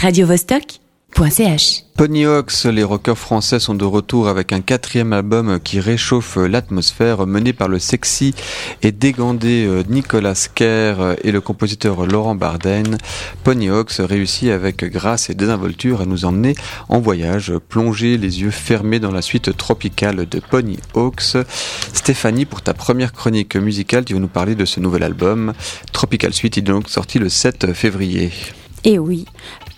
radiovostok.ch. Pony Hawks, les rockers français sont de retour avec un quatrième album qui réchauffe l'atmosphère mené par le sexy et dégandé euh, Nicolas Kerr et le compositeur Laurent Barden. Pony Hawks réussit avec grâce et désinvolture à nous emmener en voyage, plonger les yeux fermés dans la suite tropicale de Pony Hawks. Stéphanie, pour ta première chronique musicale, tu vas nous parler de ce nouvel album. Tropical Suite, il est donc sorti le 7 février. Et eh oui,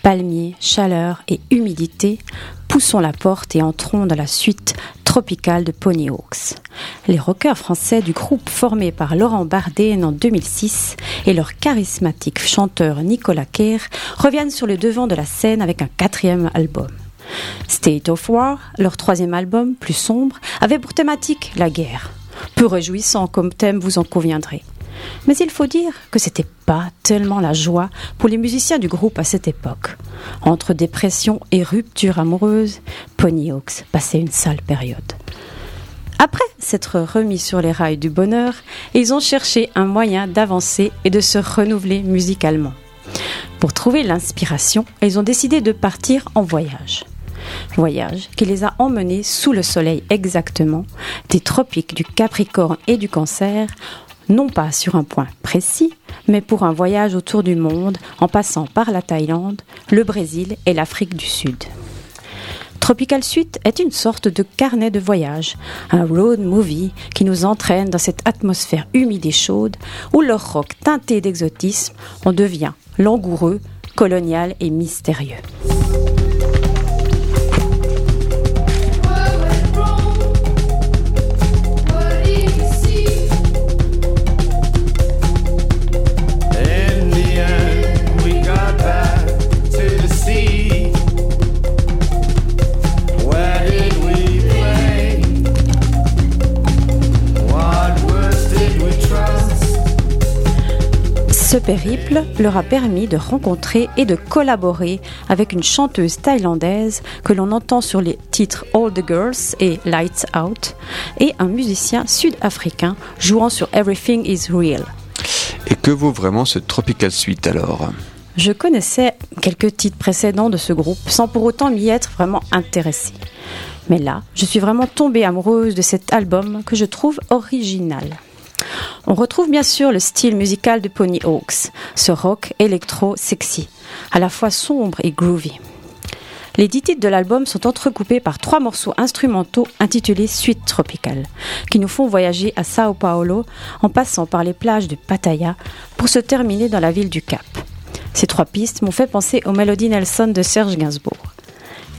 palmiers, chaleur et humidité, poussons la porte et entrons dans la suite tropicale de Ponyhawks. Les rockers français du groupe formé par Laurent Bardet en 2006 et leur charismatique chanteur Nicolas Kerr reviennent sur le devant de la scène avec un quatrième album. State of War, leur troisième album, plus sombre, avait pour thématique la guerre. Peu réjouissant comme thème, vous en conviendrez. Mais il faut dire que c'était pas tellement la joie pour les musiciens du groupe à cette époque. Entre dépression et rupture amoureuse, Ponyhawks passait une sale période. Après s'être remis sur les rails du bonheur, ils ont cherché un moyen d'avancer et de se renouveler musicalement. Pour trouver l'inspiration, ils ont décidé de partir en voyage. Voyage qui les a emmenés sous le soleil exactement, des tropiques du Capricorne et du Cancer, non pas sur un point précis, mais pour un voyage autour du monde en passant par la Thaïlande, le Brésil et l'Afrique du Sud. Tropical Suite est une sorte de carnet de voyage, un road movie qui nous entraîne dans cette atmosphère humide et chaude où le rock teinté d'exotisme en devient langoureux, colonial et mystérieux. Périple leur a permis de rencontrer et de collaborer avec une chanteuse thaïlandaise que l'on entend sur les titres All the Girls et Lights Out et un musicien sud-africain jouant sur Everything is Real. Et que vaut vraiment ce Tropical Suite alors? Je connaissais quelques titres précédents de ce groupe sans pour autant m'y être vraiment intéressée. Mais là, je suis vraiment tombée amoureuse de cet album que je trouve original. On retrouve bien sûr le style musical de Pony Hawks, ce rock électro sexy, à la fois sombre et groovy. Les dix titres de l'album sont entrecoupés par trois morceaux instrumentaux intitulés Suite tropicale, qui nous font voyager à Sao Paulo en passant par les plages de Pattaya pour se terminer dans la ville du Cap. Ces trois pistes m'ont fait penser aux mélodies Nelson de Serge Gainsbourg.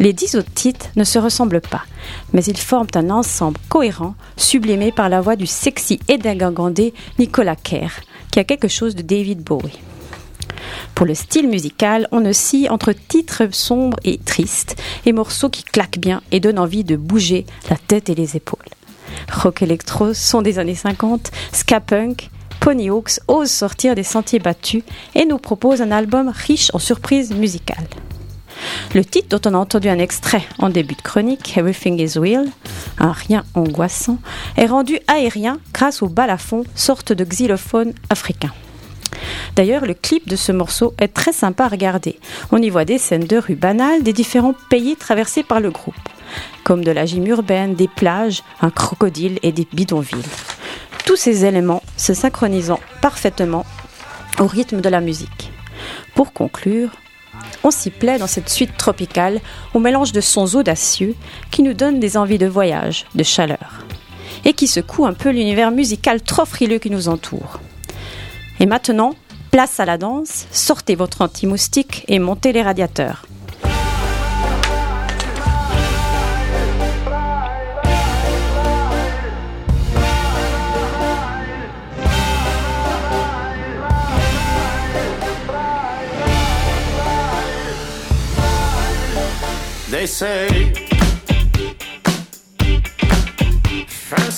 Les dix autres titres ne se ressemblent pas, mais ils forment un ensemble cohérent, sublimé par la voix du sexy et dégingandé Nicolas Kerr, qui a quelque chose de David Bowie. Pour le style musical, on oscille entre titres sombres et tristes et morceaux qui claquent bien et donnent envie de bouger la tête et les épaules. Rock électro sont des années 50, ska punk, Ponyhawks osent sortir des sentiers battus et nous propose un album riche en surprises musicales. Le titre dont on a entendu un extrait en début de chronique, Everything is Real, un rien angoissant, est rendu aérien grâce au balafon, sorte de xylophone africain. D'ailleurs, le clip de ce morceau est très sympa à regarder. On y voit des scènes de rue banales des différents pays traversés par le groupe, comme de la gym urbaine, des plages, un crocodile et des bidonvilles. Tous ces éléments se synchronisant parfaitement au rythme de la musique. Pour conclure, on s'y plaît dans cette suite tropicale au mélange de sons audacieux qui nous donnent des envies de voyage, de chaleur, et qui secouent un peu l'univers musical trop frileux qui nous entoure. Et maintenant, place à la danse, sortez votre anti-moustique et montez les radiateurs. They say from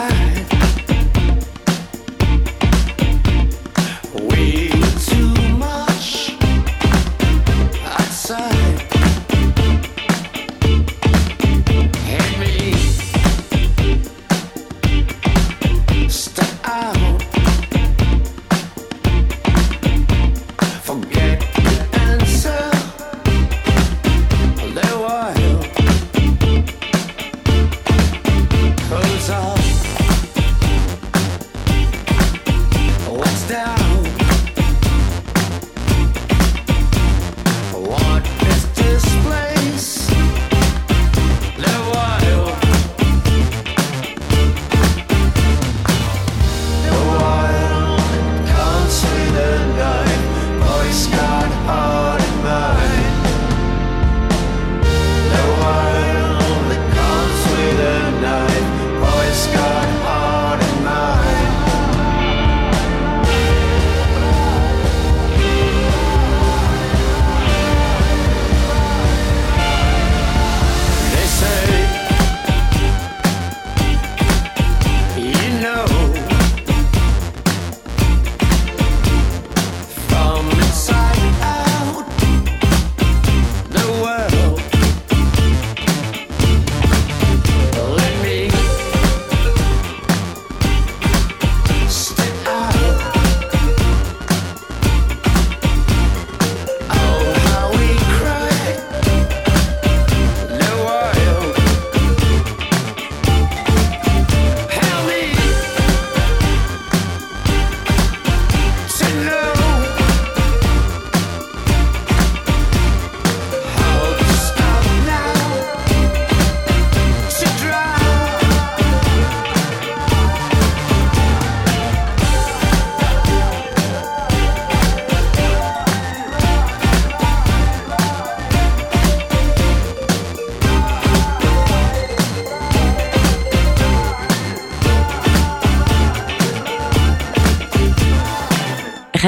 side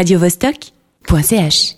radiovostok.ch